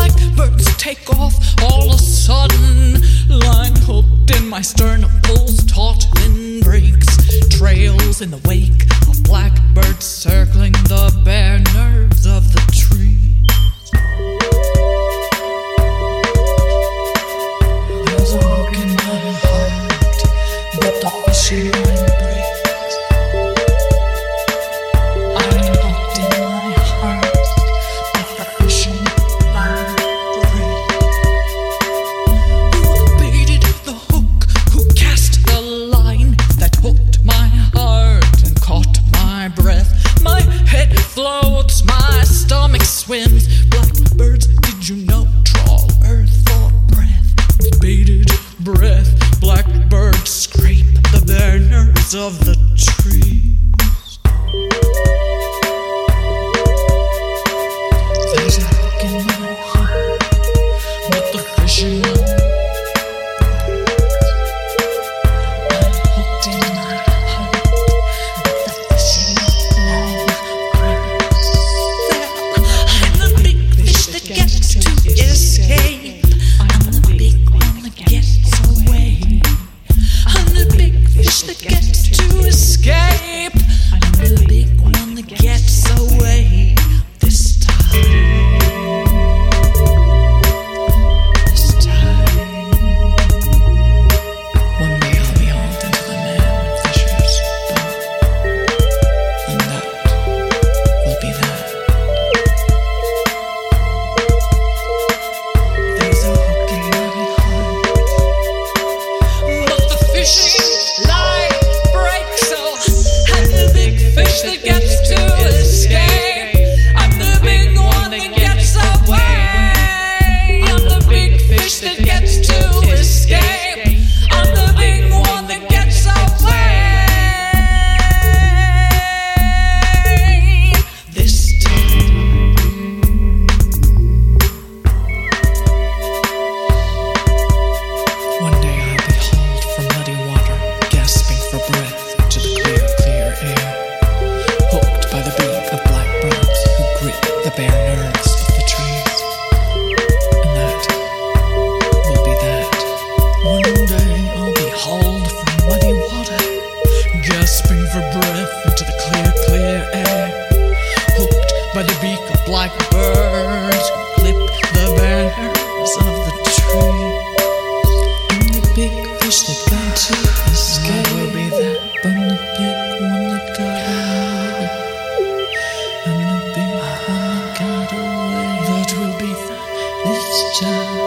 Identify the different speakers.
Speaker 1: Blackbirds take off all of a sudden. Line hooked in my sternum, pulls taut and breaks. Trails in the wake of blackbirds circling the bare nerves of the tree. There's a hook in my heart, but the fishy line. of the tree. The game. shine.